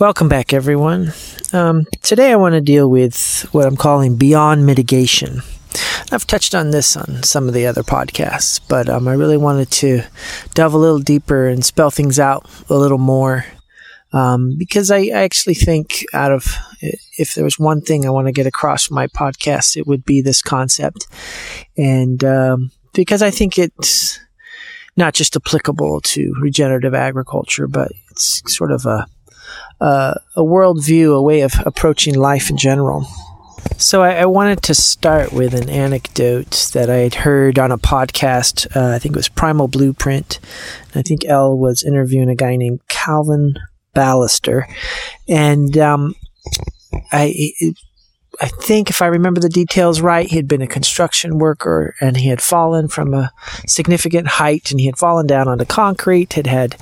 Welcome back, everyone. Um, today I want to deal with what I'm calling beyond mitigation. I've touched on this on some of the other podcasts, but um, I really wanted to delve a little deeper and spell things out a little more um, because I, I, actually think out of if there was one thing I want to get across from my podcast, it would be this concept, and um, because I think it's not just applicable to regenerative agriculture, but it's sort of a a worldview, a way of approaching life in general. So I, I, wanted to start with an anecdote that I had heard on a podcast. Uh, I think it was Primal Blueprint. I think Elle was interviewing a guy named Calvin Ballister, and um, I I think if I remember the details right, he had been a construction worker and he had fallen from a significant height and he had fallen down onto concrete, had had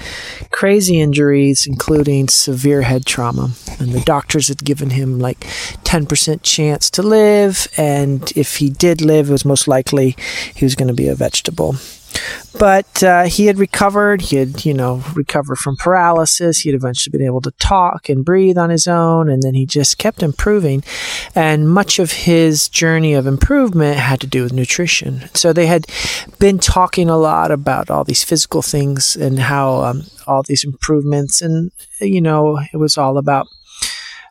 crazy injuries, including severe head trauma. And the doctors had given him like 10% chance to live. And if he did live, it was most likely he was going to be a vegetable. But uh, he had recovered. He had, you know, recovered from paralysis. He had eventually been able to talk and breathe on his own. And then he just kept improving. And much of his journey of improvement had to do with nutrition. So they had been talking a lot about all these physical things and how um, all these improvements. And, you know, it was all about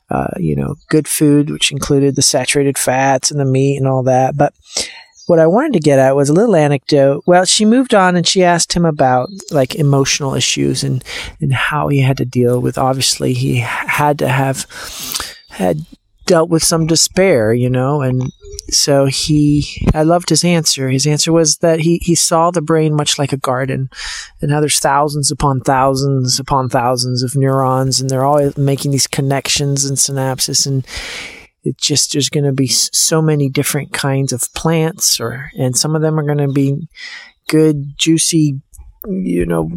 uh, you know, good food, which included the saturated fats and the meat and all that. But what I wanted to get at was a little anecdote. Well, she moved on and she asked him about like emotional issues and, and how he had to deal with. Obviously, he had to have had dealt with some despair, you know, and so he, I loved his answer. His answer was that he, he saw the brain much like a garden and how there's thousands upon thousands upon thousands of neurons and they're all making these connections and synapses and it just there's going to be so many different kinds of plants or and some of them are going to be good juicy you know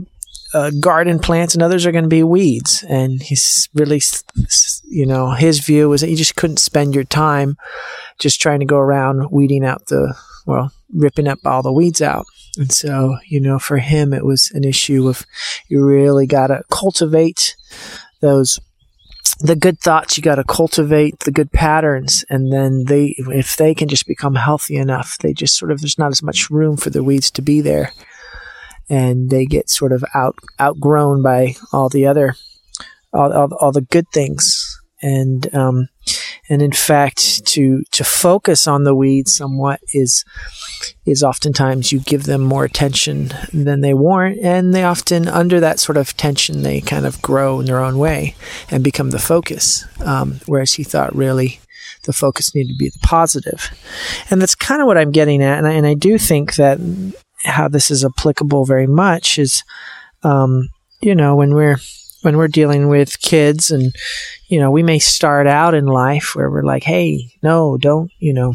uh, garden plants and others are going to be weeds. And he's really you know his view was that you just couldn't spend your time just trying to go around weeding out the well ripping up all the weeds out. And so you know for him it was an issue of you really got to cultivate those the good thoughts you got to cultivate the good patterns and then they if they can just become healthy enough they just sort of there's not as much room for the weeds to be there. And they get sort of out outgrown by all the other all, all, all the good things. And um, and in fact to to focus on the weeds somewhat is is oftentimes you give them more attention than they warrant and they often under that sort of tension they kind of grow in their own way and become the focus. Um, whereas he thought really the focus needed to be the positive. And that's kind of what i'm getting at and I, and I do think that how this is applicable very much is um, you know when we're when we're dealing with kids and you know we may start out in life where we're like hey no don't you know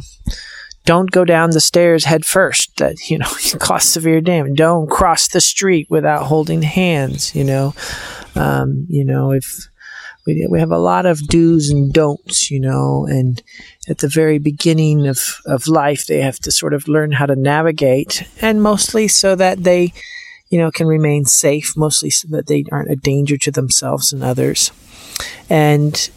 don't go down the stairs head first that you know you cause severe damage. Don't cross the street without holding hands you know. Um, you know if we, we have a lot of do's and don'ts you know and at the very beginning of, of life they have to sort of learn how to navigate and mostly so that they you know, can remain safe, mostly so that they aren't a danger to themselves and others. And,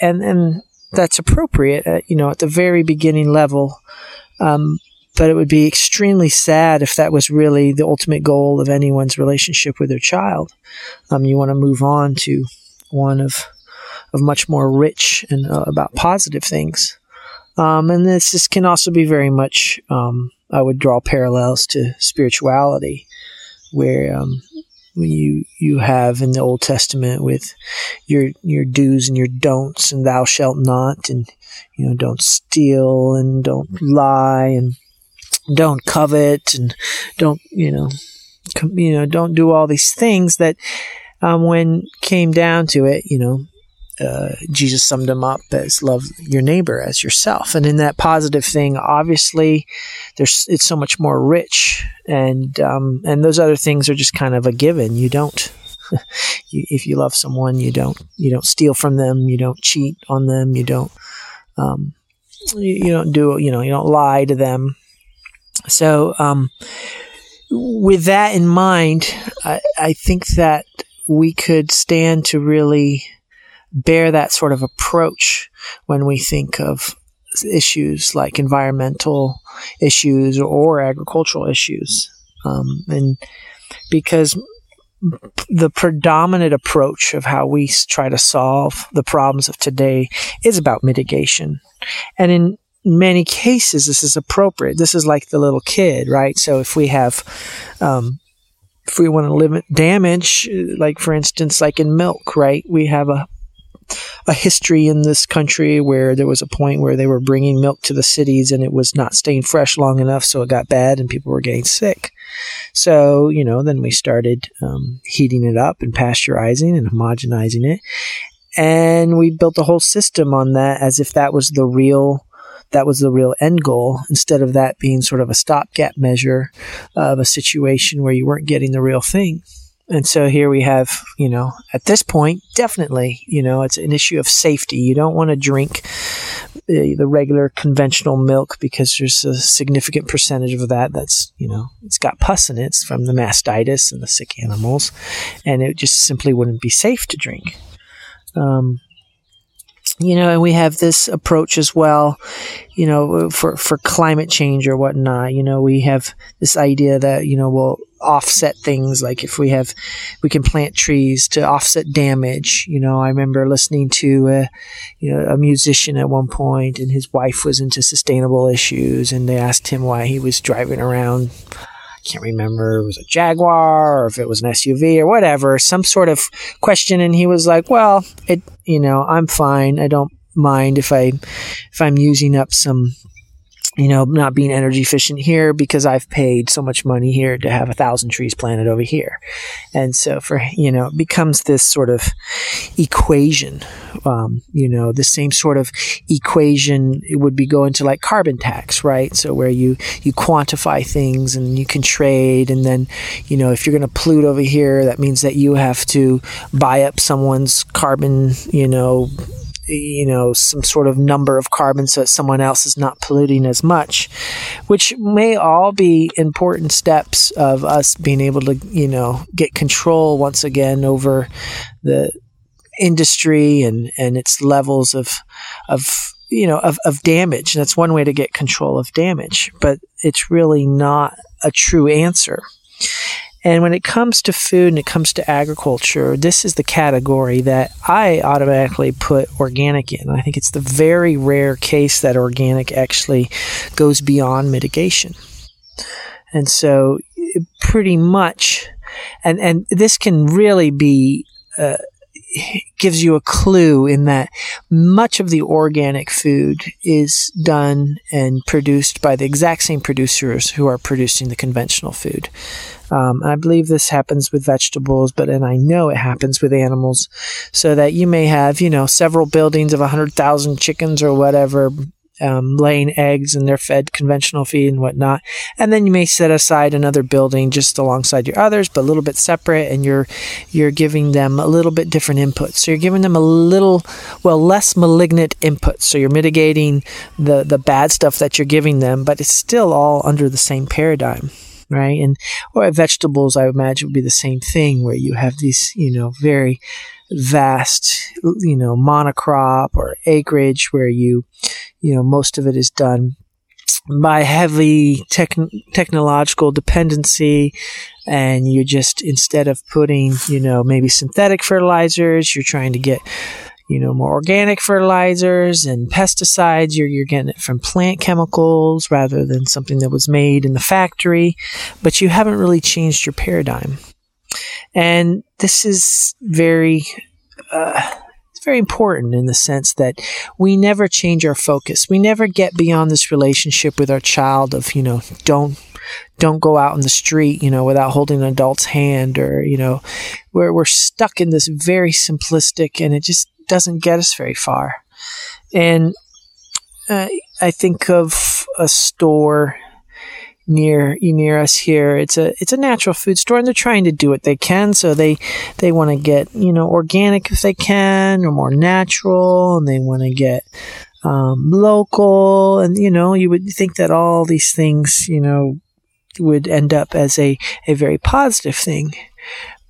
and, and that's appropriate, at, you know, at the very beginning level. Um, but it would be extremely sad if that was really the ultimate goal of anyone's relationship with their child. Um, you want to move on to one of, of much more rich and uh, about positive things. Um, and this, this can also be very much, um, I would draw parallels to spirituality where um, you you have in the Old Testament with your your do's and your don'ts and thou shalt not and you know don't steal and don't lie and don't covet and don't you know com- you know don't do all these things that um, when came down to it you know uh, Jesus summed them up as love your neighbor as yourself. And in that positive thing, obviously, there's it's so much more rich, and um, and those other things are just kind of a given. You don't. if you love someone, you don't you don't steal from them, you don't cheat on them, you don't um, you, you, don't do you know you don't lie to them. So um, with that in mind, I, I think that we could stand to really bear that sort of approach when we think of issues like environmental issues or agricultural issues. Um, and because the predominant approach of how we try to solve the problems of today is about mitigation. And in many cases, this is appropriate. This is like the little kid, right? So if we have, um, if we want to limit damage, like for instance, like in milk, right? We have a a history in this country where there was a point where they were bringing milk to the cities and it was not staying fresh long enough, so it got bad and people were getting sick. So, you know, then we started um, heating it up and pasteurizing and homogenizing it. And we built a whole system on that as if that was the real that was the real end goal instead of that being sort of a stopgap measure of a situation where you weren't getting the real thing. And so here we have, you know, at this point, definitely, you know, it's an issue of safety. You don't want to drink the, the regular conventional milk because there's a significant percentage of that that's, you know, it's got pus in it it's from the mastitis and the sick animals, and it just simply wouldn't be safe to drink. Um, you know, and we have this approach as well, you know, for, for climate change or whatnot. You know, we have this idea that, you know, we'll offset things like if we have, we can plant trees to offset damage. You know, I remember listening to, a, you know, a musician at one point and his wife was into sustainable issues and they asked him why he was driving around can't remember it was a Jaguar or if it was an SUV or whatever, some sort of question. And he was like, well, it, you know, I'm fine. I don't mind if I, if I'm using up some you know, not being energy efficient here because I've paid so much money here to have a thousand trees planted over here. And so for, you know, it becomes this sort of equation, um, you know, the same sort of equation would be going to like carbon tax, right? So where you, you quantify things and you can trade. And then, you know, if you're going to pollute over here, that means that you have to buy up someone's carbon, you know, you know, some sort of number of carbon so that someone else is not polluting as much, which may all be important steps of us being able to, you know, get control once again over the industry and, and its levels of, of, you know, of, of damage. That's one way to get control of damage, but it's really not a true answer. And when it comes to food and it comes to agriculture, this is the category that I automatically put organic in. I think it's the very rare case that organic actually goes beyond mitigation. And so, pretty much, and, and this can really be uh, gives you a clue in that much of the organic food is done and produced by the exact same producers who are producing the conventional food. Um, I believe this happens with vegetables, but and I know it happens with animals, so that you may have you know several buildings of a hundred thousand chickens or whatever um, laying eggs and they're fed conventional feed and whatnot. And then you may set aside another building just alongside your others, but a little bit separate, and you're you're giving them a little bit different input. So you're giving them a little, well, less malignant input. So you're mitigating the the bad stuff that you're giving them, but it's still all under the same paradigm right? And or vegetables, I imagine would be the same thing, where you have these, you know, very vast, you know, monocrop or acreage where you, you know, most of it is done by heavy tech- technological dependency. And you're just instead of putting you know maybe synthetic fertilizers you're trying to get you know more organic fertilizers and pesticides. You're, you're getting it from plant chemicals rather than something that was made in the factory. But you haven't really changed your paradigm and this is very uh, very important in the sense that we never change our focus. We never get beyond this relationship with our child of, you know, don't don't go out in the street, you know, without holding an adult's hand or, you know, where we're stuck in this very simplistic and it just doesn't get us very far. And uh, I think of a store near near us here. It's a it's a natural food store, and they're trying to do what they can. So they they want to get you know organic if they can, or more natural, and they want to get um, local. And you know, you would think that all these things you know would end up as a a very positive thing,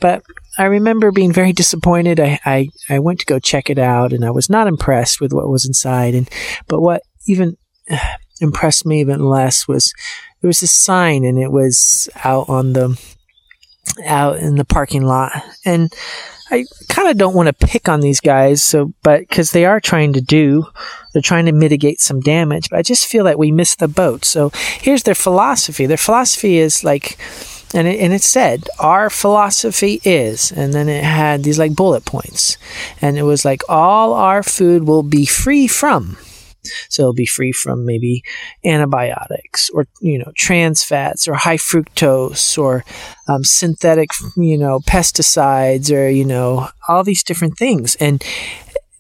but I remember being very disappointed. I, I, I went to go check it out and I was not impressed with what was inside. And, but what even impressed me even less was there was this sign and it was out on the, out in the parking lot. And I kind of don't want to pick on these guys. So, but because they are trying to do, they're trying to mitigate some damage, but I just feel that we missed the boat. So here's their philosophy. Their philosophy is like, and it, and it said our philosophy is and then it had these like bullet points and it was like all our food will be free from so it'll be free from maybe antibiotics or you know trans fats or high fructose or um, synthetic you know pesticides or you know all these different things and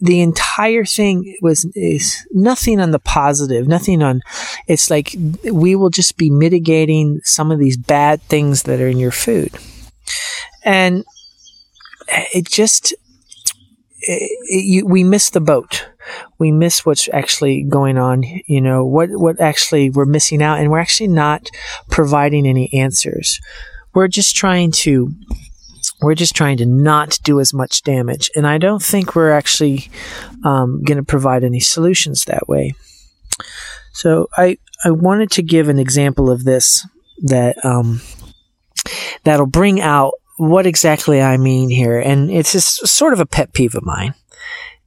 the entire thing was is nothing on the positive, nothing on. It's like we will just be mitigating some of these bad things that are in your food, and it just it, it, you, we miss the boat. We miss what's actually going on. You know what what actually we're missing out, and we're actually not providing any answers. We're just trying to we're just trying to not do as much damage. And I don't think we're actually um, going to provide any solutions that way. So I, I wanted to give an example of this that um, that'll bring out what exactly I mean here. And it's just sort of a pet peeve of mine.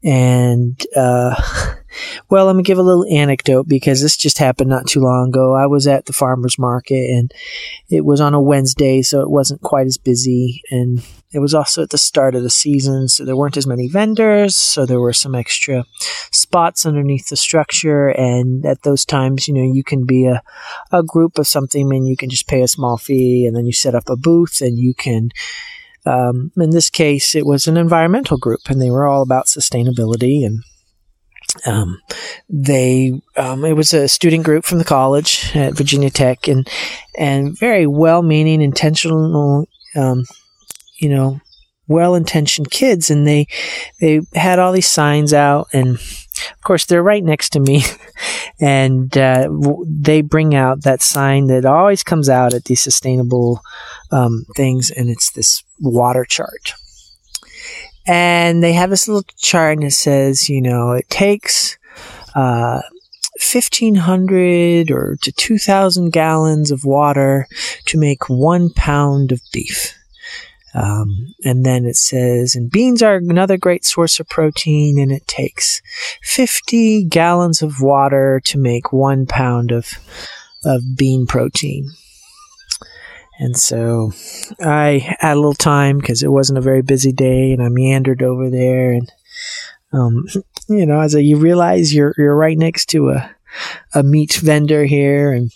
And, uh, well, let me give a little anecdote because this just happened not too long ago. I was at the farmer's market and it was on a Wednesday, so it wasn't quite as busy. And it was also at the start of the season, so there weren't as many vendors, so there were some extra spots underneath the structure. And at those times, you know, you can be a, a group of something and you can just pay a small fee and then you set up a booth and you can um, in this case, it was an environmental group, and they were all about sustainability and um, they um, it was a student group from the college at Virginia Tech and and very well meaning intentional um, you know well intentioned kids and they they had all these signs out and of course they're right next to me and uh, they bring out that sign that always comes out at these sustainable um, things, and it's this water chart. And they have this little chart, and it says, you know, it takes uh, 1500 or to 2000 gallons of water to make one pound of beef. Um, and then it says, and beans are another great source of protein, and it takes 50 gallons of water to make one pound of, of bean protein. And so I had a little time because it wasn't a very busy day, and I meandered over there. And um, you know, as a, you realize you're you're right next to a a meat vendor here, and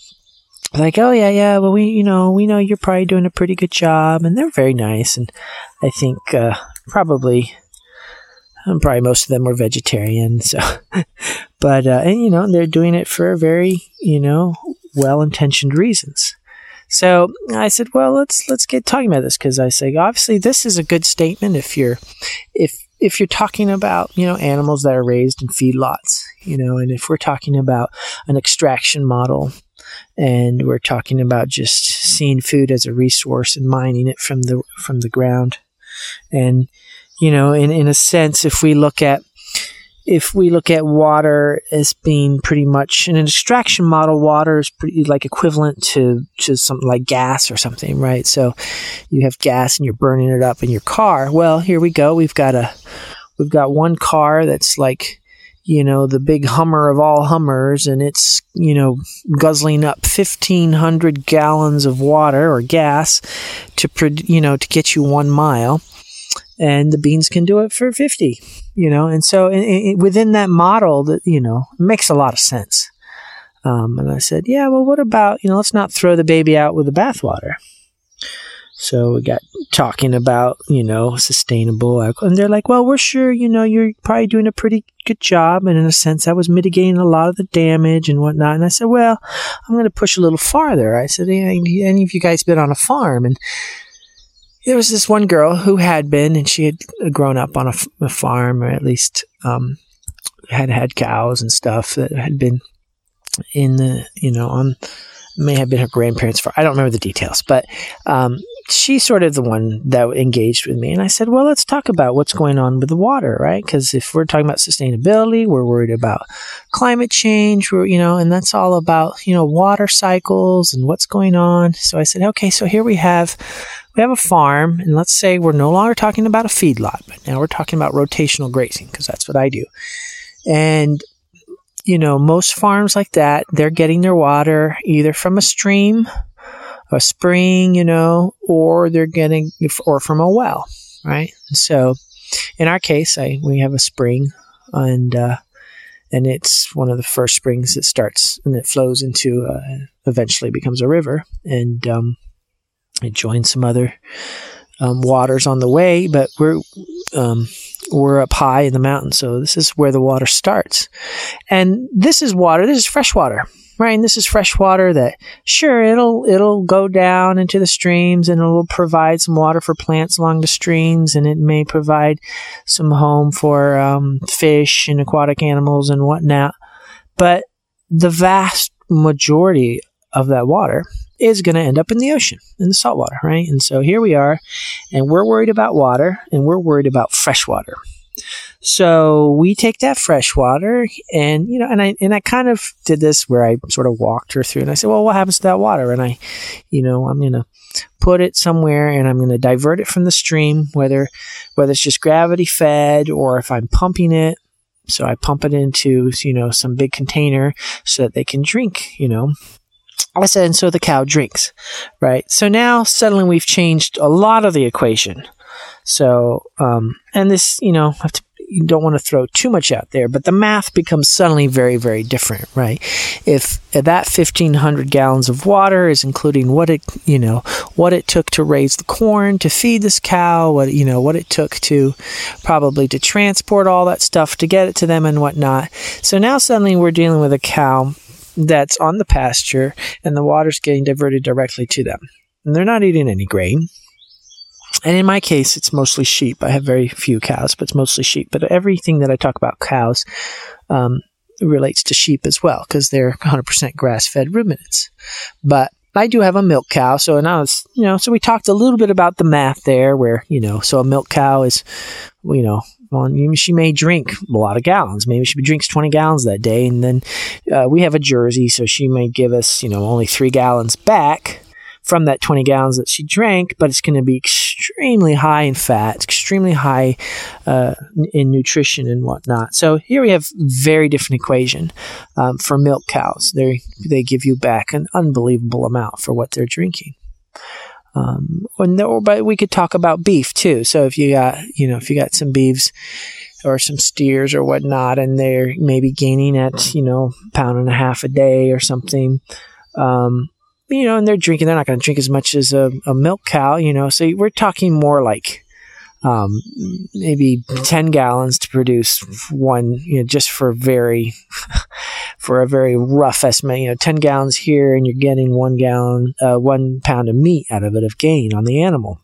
like, oh yeah, yeah. Well, we, you know, we know you're probably doing a pretty good job, and they're very nice. And I think uh, probably, um, probably most of them were vegetarian. So, but uh, and you know, they're doing it for very, you know, well-intentioned reasons. So I said, well, let's let's get talking about this because I say, obviously, this is a good statement if you're if if you're talking about you know animals that are raised in feedlots, you know, and if we're talking about an extraction model and we're talking about just seeing food as a resource and mining it from the from the ground. And you know, in in a sense, if we look at if we look at water as being pretty much in an extraction model, water is pretty like equivalent to to something like gas or something, right? So you have gas and you're burning it up in your car. Well, here we go. We've got a we've got one car that's like you know, the big Hummer of all Hummers, and it's, you know, guzzling up 1,500 gallons of water or gas to, you know, to get you one mile. And the beans can do it for 50, you know, and so in, in, within that model, that, you know, makes a lot of sense. Um, and I said, yeah, well, what about, you know, let's not throw the baby out with the bathwater. So we got talking about, you know, sustainable And they're like, well, we're sure, you know, you're probably doing a pretty good job. And in a sense, I was mitigating a lot of the damage and whatnot. And I said, well, I'm going to push a little farther. I said, hey, any of you guys been on a farm? And there was this one girl who had been, and she had grown up on a, a farm, or at least um, had had cows and stuff that had been in the, you know, on may have been her grandparents' farm. I don't remember the details, but um, she's sort of the one that engaged with me. And I said, well, let's talk about what's going on with the water, right? Because if we're talking about sustainability, we're worried about climate change, we're, you know, and that's all about, you know, water cycles and what's going on. So I said, okay, so here we have, we have a farm and let's say we're no longer talking about a feedlot, but now we're talking about rotational grazing because that's what I do. And you know, most farms like that, they're getting their water either from a stream a spring, you know, or they're getting, or from a well, right? so in our case, I, we have a spring and, uh, and it's one of the first springs that starts and it flows into, uh, eventually becomes a river and, um, it joins some other, um, waters on the way, but we're, um, we're up high in the mountain. So this is where the water starts. And this is water. This is fresh water right? And this is fresh water that sure it'll it'll go down into the streams and it'll provide some water for plants along the streams, and it may provide some home for um, fish and aquatic animals and whatnot. But the vast majority of that water is going to end up in the ocean, in the salt water, right? And so here we are, and we're worried about water, and we're worried about fresh water. So we take that fresh water and, you know, and I, and I kind of did this where I sort of walked her through and I said, well, what happens to that water? And I, you know, I'm going to put it somewhere and I'm going to divert it from the stream, whether, whether it's just gravity fed or if I'm pumping it. So I pump it into, you know, some big container so that they can drink, you know, I said, and so the cow drinks, right? So now suddenly we've changed a lot of the equation. So, um, and this, you know, have to you don't want to throw too much out there, but the math becomes suddenly very, very different, right? If that 1500 gallons of water is including what it, you know, what it took to raise the corn, to feed this cow, what, you know, what it took to probably to transport all that stuff to get it to them and whatnot. So now suddenly we're dealing with a cow that's on the pasture and the water's getting diverted directly to them. And they're not eating any grain and in my case, it's mostly sheep. I have very few cows, but it's mostly sheep. But everything that I talk about cows um, relates to sheep as well because they're 100% grass-fed ruminants. But I do have a milk cow, so and I was, you know, so we talked a little bit about the math there, where you know, so a milk cow is, you know, well, she may drink a lot of gallons. Maybe she drinks 20 gallons that day, and then uh, we have a Jersey, so she may give us, you know, only three gallons back from that 20 gallons that she drank, but it's going to be extremely high in fat, extremely high uh, in nutrition and whatnot. So here we have very different equation um, for milk cows. They they give you back an unbelievable amount for what they're drinking. Um, or, but we could talk about beef too. So if you got you know if you got some beeves or some steers or whatnot, and they're maybe gaining at you know pound and a half a day or something. Um, you know, and they're drinking. They're not going to drink as much as a, a, milk cow, you know. So we're talking more like um, maybe ten gallons to produce one, you know, just for very for a very rough estimate. You know, ten gallons here, and you're getting one gallon, uh, one pound of meat out of it of gain on the animal.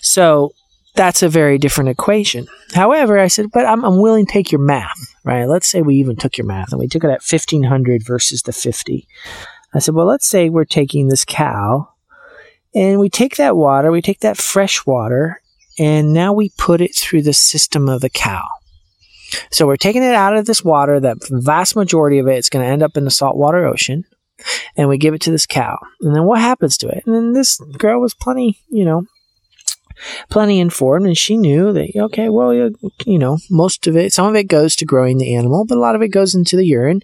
So that's a very different equation. However, I said, but I'm, I'm willing to take your math, right? Let's say we even took your math and we took it at 1500 versus the 50. I said, well, let's say we're taking this cow and we take that water, we take that fresh water, and now we put it through the system of the cow. So we're taking it out of this water, that vast majority of it is going to end up in the saltwater ocean, and we give it to this cow. And then what happens to it? And then this girl was plenty, you know, plenty informed, and she knew that okay, well, you know, most of it, some of it goes to growing the animal, but a lot of it goes into the urine,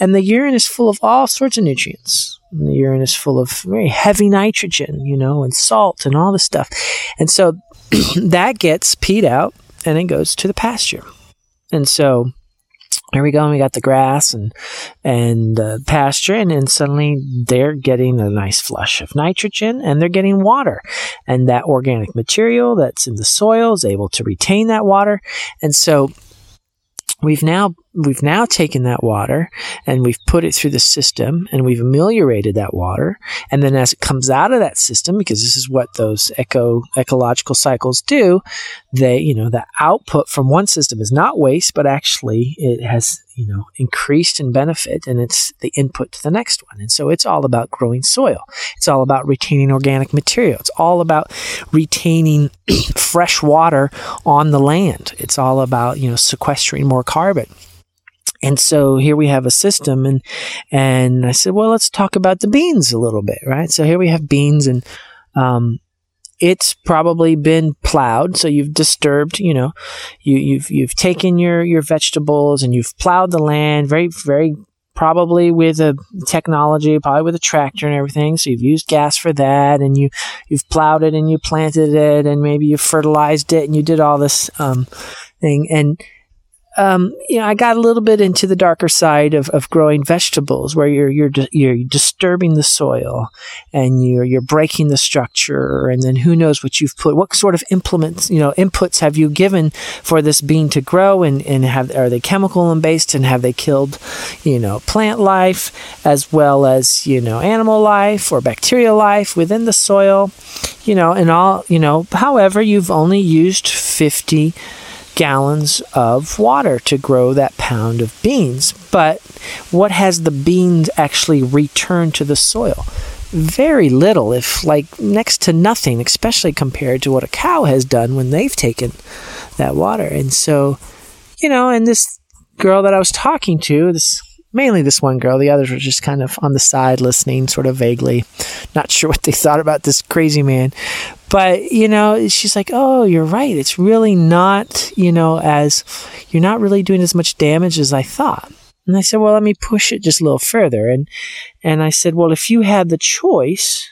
and the urine is full of all sorts of nutrients. And the urine is full of very heavy nitrogen, you know, and salt and all this stuff, and so that gets peed out and it goes to the pasture, and so there we go. And we got the grass and and uh, pasture, and then suddenly they're getting a nice flush of nitrogen, and they're getting water, and that organic material that's in the soil is able to retain that water, and so we've now we've now taken that water and we've put it through the system and we've ameliorated that water. And then as it comes out of that system, because this is what those eco ecological cycles do, they, you know, the output from one system is not waste, but actually it has, you know, increased in benefit and it's the input to the next one. And so it's all about growing soil. It's all about retaining organic material. It's all about retaining fresh water on the land. It's all about, you know, sequestering more carbon. And so here we have a system and, and I said, well, let's talk about the beans a little bit, right? So here we have beans and, um, it's probably been plowed. So you've disturbed, you know, you, you've, you've taken your, your vegetables and you've plowed the land very, very probably with a technology, probably with a tractor and everything. So you've used gas for that and you, you've plowed it and you planted it and maybe you fertilized it and you did all this, um, thing. And, um, you know, I got a little bit into the darker side of, of growing vegetables, where you're you're you're disturbing the soil, and you're you're breaking the structure, and then who knows what you've put, what sort of implements, you know, inputs have you given for this bean to grow, and and have are they chemical and based, and have they killed, you know, plant life as well as you know animal life or bacterial life within the soil, you know, and all you know. However, you've only used fifty gallons of water to grow that pound of beans. But what has the beans actually returned to the soil? Very little, if like next to nothing, especially compared to what a cow has done when they've taken that water. And so, you know, and this girl that I was talking to, this mainly this one girl. The others were just kind of on the side listening, sort of vaguely, not sure what they thought about this crazy man. But, you know, she's like, oh, you're right. It's really not, you know, as you're not really doing as much damage as I thought. And I said, well, let me push it just a little further. And, and I said, well, if you had the choice,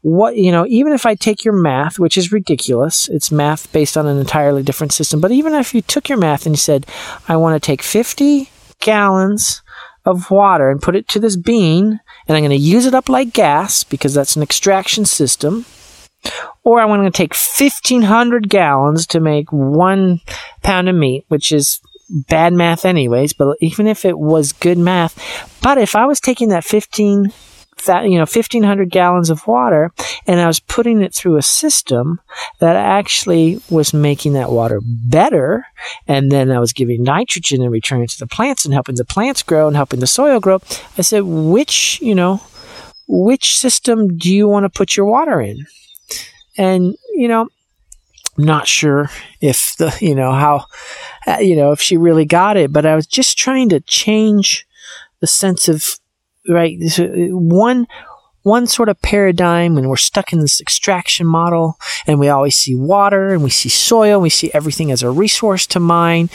what, you know, even if I take your math, which is ridiculous, it's math based on an entirely different system. But even if you took your math and you said, I want to take 50 gallons of water and put it to this bean, and I'm going to use it up like gas because that's an extraction system or I'm going to take 1,500 gallons to make one pound of meat, which is bad math anyways, but even if it was good math, but if I was taking that 15 that you know 1500 gallons of water and I was putting it through a system that actually was making that water better and then I was giving nitrogen in return to the plants and helping the plants grow and helping the soil grow. I said which you know which system do you want to put your water in? And you know not sure if the you know how uh, you know if she really got it but i was just trying to change the sense of right? Uh, one one sort of paradigm when we're stuck in this extraction model and we always see water and we see soil and we see everything as a resource to mine.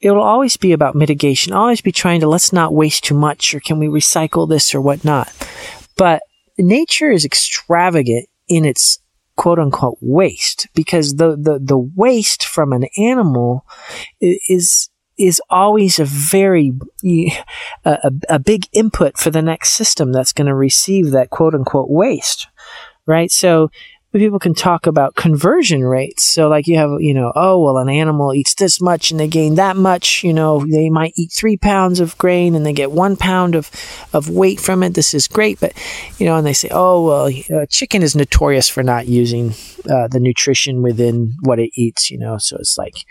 It will always be about mitigation always be trying to let's not waste too much or can we recycle this or whatnot? But nature is extravagant in its quote unquote waste because the, the, the waste from an animal is, is always a very, a, a big input for the next system that's going to receive that quote unquote waste. Right. So people can talk about conversion rates. So, like you have, you know, oh, well, an animal eats this much and they gain that much. You know, they might eat three pounds of grain and they get one pound of, of weight from it. This is great. But, you know, and they say, oh, well, uh, chicken is notorious for not using uh, the nutrition within what it eats, you know. So it's like,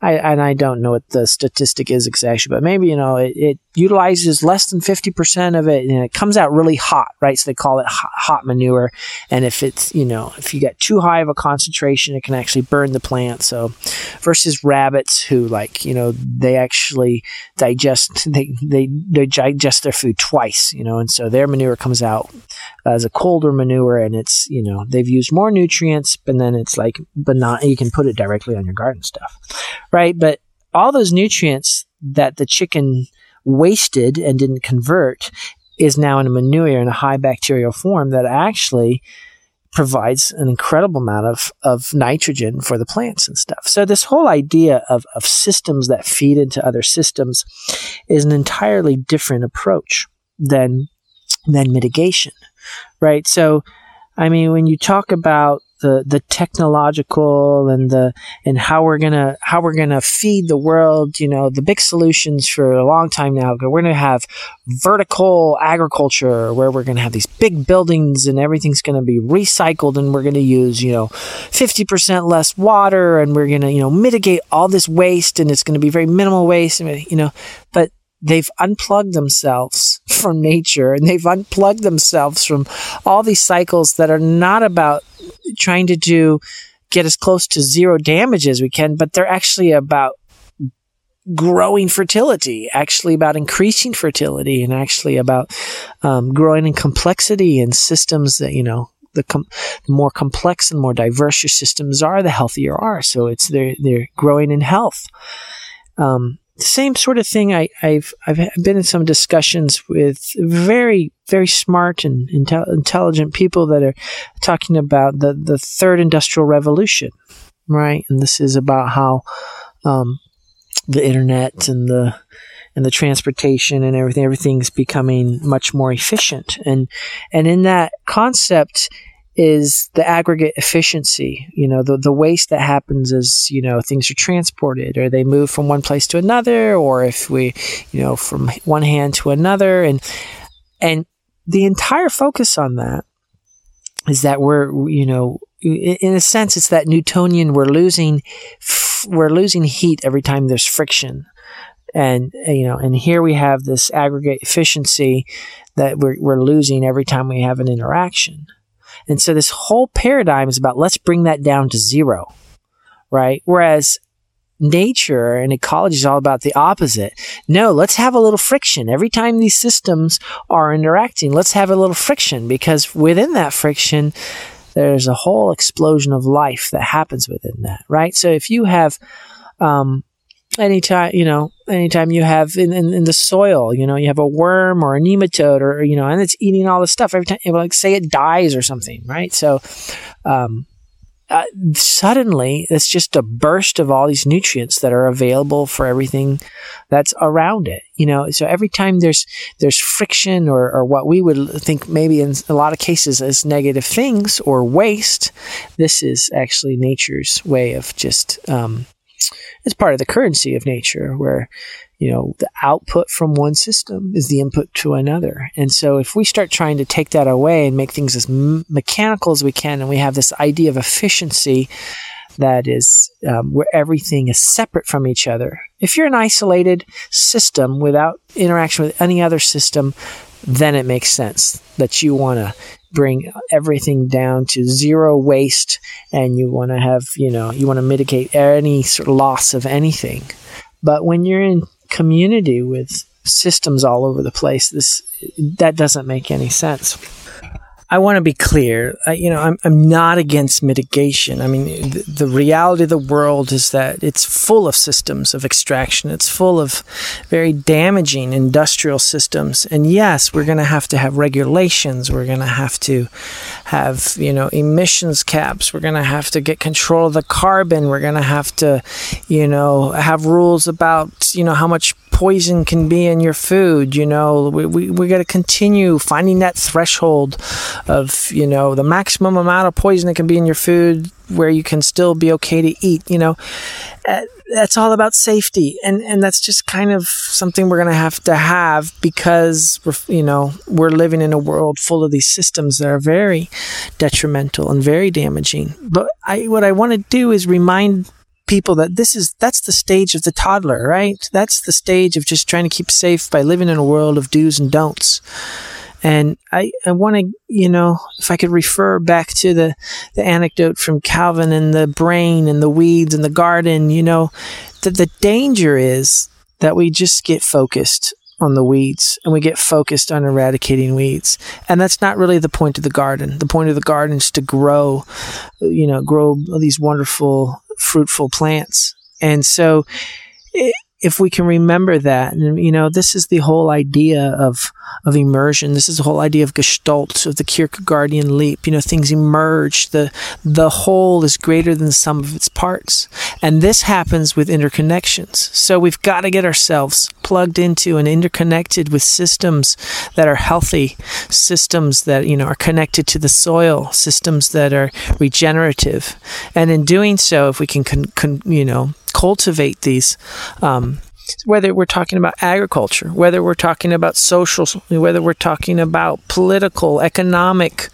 I, and I don't know what the statistic is exactly, but maybe, you know, it, it utilizes less than 50% of it and it comes out really hot, right? So they call it hot, manure. And if it's, you know, if you get too high of a concentration, it can actually burn the plant. So versus rabbits who like, you know, they actually digest, they, they, they digest their food twice, you know, and so their manure comes out as a colder manure and it's, you know, they've used more nutrients, and then it's like, but not, you can put it directly on your garden stuff right? But all those nutrients that the chicken wasted and didn't convert is now in a manure in a high bacterial form that actually provides an incredible amount of, of nitrogen for the plants and stuff. So this whole idea of, of systems that feed into other systems is an entirely different approach than than mitigation. Right? So I mean when you talk about the the technological and the and how we're gonna how we're gonna feed the world. You know, the big solutions for a long time now. We're gonna have vertical agriculture where we're gonna have these big buildings and everything's gonna be recycled and we're gonna use you know fifty percent less water and we're gonna you know mitigate all this waste and it's gonna be very minimal waste. You know, but they've unplugged themselves from nature and they've unplugged themselves from all these cycles that are not about trying to do get as close to zero damage as we can, but they're actually about growing fertility, actually about increasing fertility, and actually about um, growing in complexity and systems that you know. The, com- the more complex and more diverse your systems are, the healthier are. So it's they're they're growing in health. Um, same sort of thing. I, have I've been in some discussions with very very smart and intel- intelligent people that are talking about the the third industrial revolution, right? And this is about how um, the internet and the and the transportation and everything everything's becoming much more efficient and and in that concept is the aggregate efficiency. You know, the, the waste that happens as, you know, things are transported or they move from one place to another or if we, you know, from one hand to another. And, and the entire focus on that is that we're, you know, in a sense, it's that Newtonian, we're losing, we're losing heat every time there's friction. And, you know, and here we have this aggregate efficiency that we're, we're losing every time we have an interaction. And so this whole paradigm is about let's bring that down to zero, right? Whereas nature and ecology is all about the opposite. No, let's have a little friction. Every time these systems are interacting, let's have a little friction because within that friction, there's a whole explosion of life that happens within that, right? So if you have, um, any time, you know anytime you have in, in, in, the soil you know you have a worm or a nematode or you know and it's eating all this stuff every time like say it dies or something right? So um, uh, suddenly it's just a burst of all these nutrients that are available for everything that's around it you know? So every time there's there's friction or, or what we would think maybe in a lot of cases as negative things or waste this is actually nature's way of just um, it's part of the currency of nature where you know the output from one system is the input to another. And so if we start trying to take that away and make things as mechanical as we can and we have this idea of efficiency that is um, where everything is separate from each other. If you're an isolated system without interaction with any other system then it makes sense that you want to bring everything down to zero waste and you want to have, you know, you want to mitigate any sort of loss of anything. But when you're in community with systems all over the place, this that doesn't make any sense. I want to be clear. I, you know, I'm, I'm not against mitigation. I mean, the, the, reality of the world is that it's full of systems of extraction. It's full of very damaging industrial systems. And yes, we're going to have to have regulations. We're going to have to have, you know, emissions caps. We're going to have to get control of the carbon. We're going to have to, you know, have rules about, you know, how much poison can be in your food. You know, we, we, we got to continue finding that threshold of, you know, the maximum amount of poison that can be in your food where you can still be okay to eat, you know. Uh, that's all about safety. And, and that's just kind of something we're going to have to have because, we're, you know, we're living in a world full of these systems that are very detrimental and very damaging. But I, what I want to do is remind people that this is that's the stage of the toddler, right? That's the stage of just trying to keep safe by living in a world of do's and don'ts. And I, I want to, you know, if I could refer back to the, the anecdote from Calvin and the brain and the weeds and the garden, you know, that the danger is that we just get focused on the weeds and we get focused on eradicating weeds. And that's not really the point of the garden. The point of the garden is to grow, you know, grow these wonderful fruitful plants. And so if we can remember that, and you know, this is the whole idea of of immersion. This is the whole idea of Gestalt, of the Kierkegaardian leap. You know, things emerge. The the whole is greater than the sum of its parts. And this happens with interconnections. So we've got to get ourselves plugged into and interconnected with systems that are healthy, systems that, you know, are connected to the soil, systems that are regenerative. And in doing so, if we can, con, con, you know, cultivate these um, whether we're talking about agriculture, whether we're talking about social, whether we're talking about political, economic,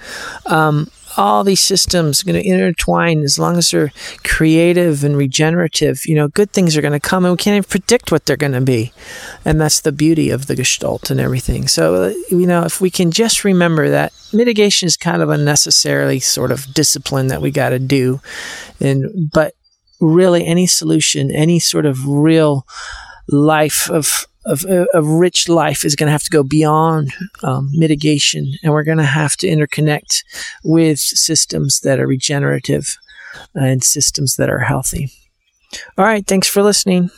um, all these systems are going to intertwine as long as they're creative and regenerative. You know, good things are going to come, and we can't even predict what they're going to be. And that's the beauty of the Gestalt and everything. So, uh, you know, if we can just remember that mitigation is kind of a necessarily sort of discipline that we got to do, and but really any solution, any sort of real life of of a, rich life is going to have to go beyond um, mitigation, and we're going to have to interconnect with systems that are regenerative and systems that are healthy. All right, thanks for listening.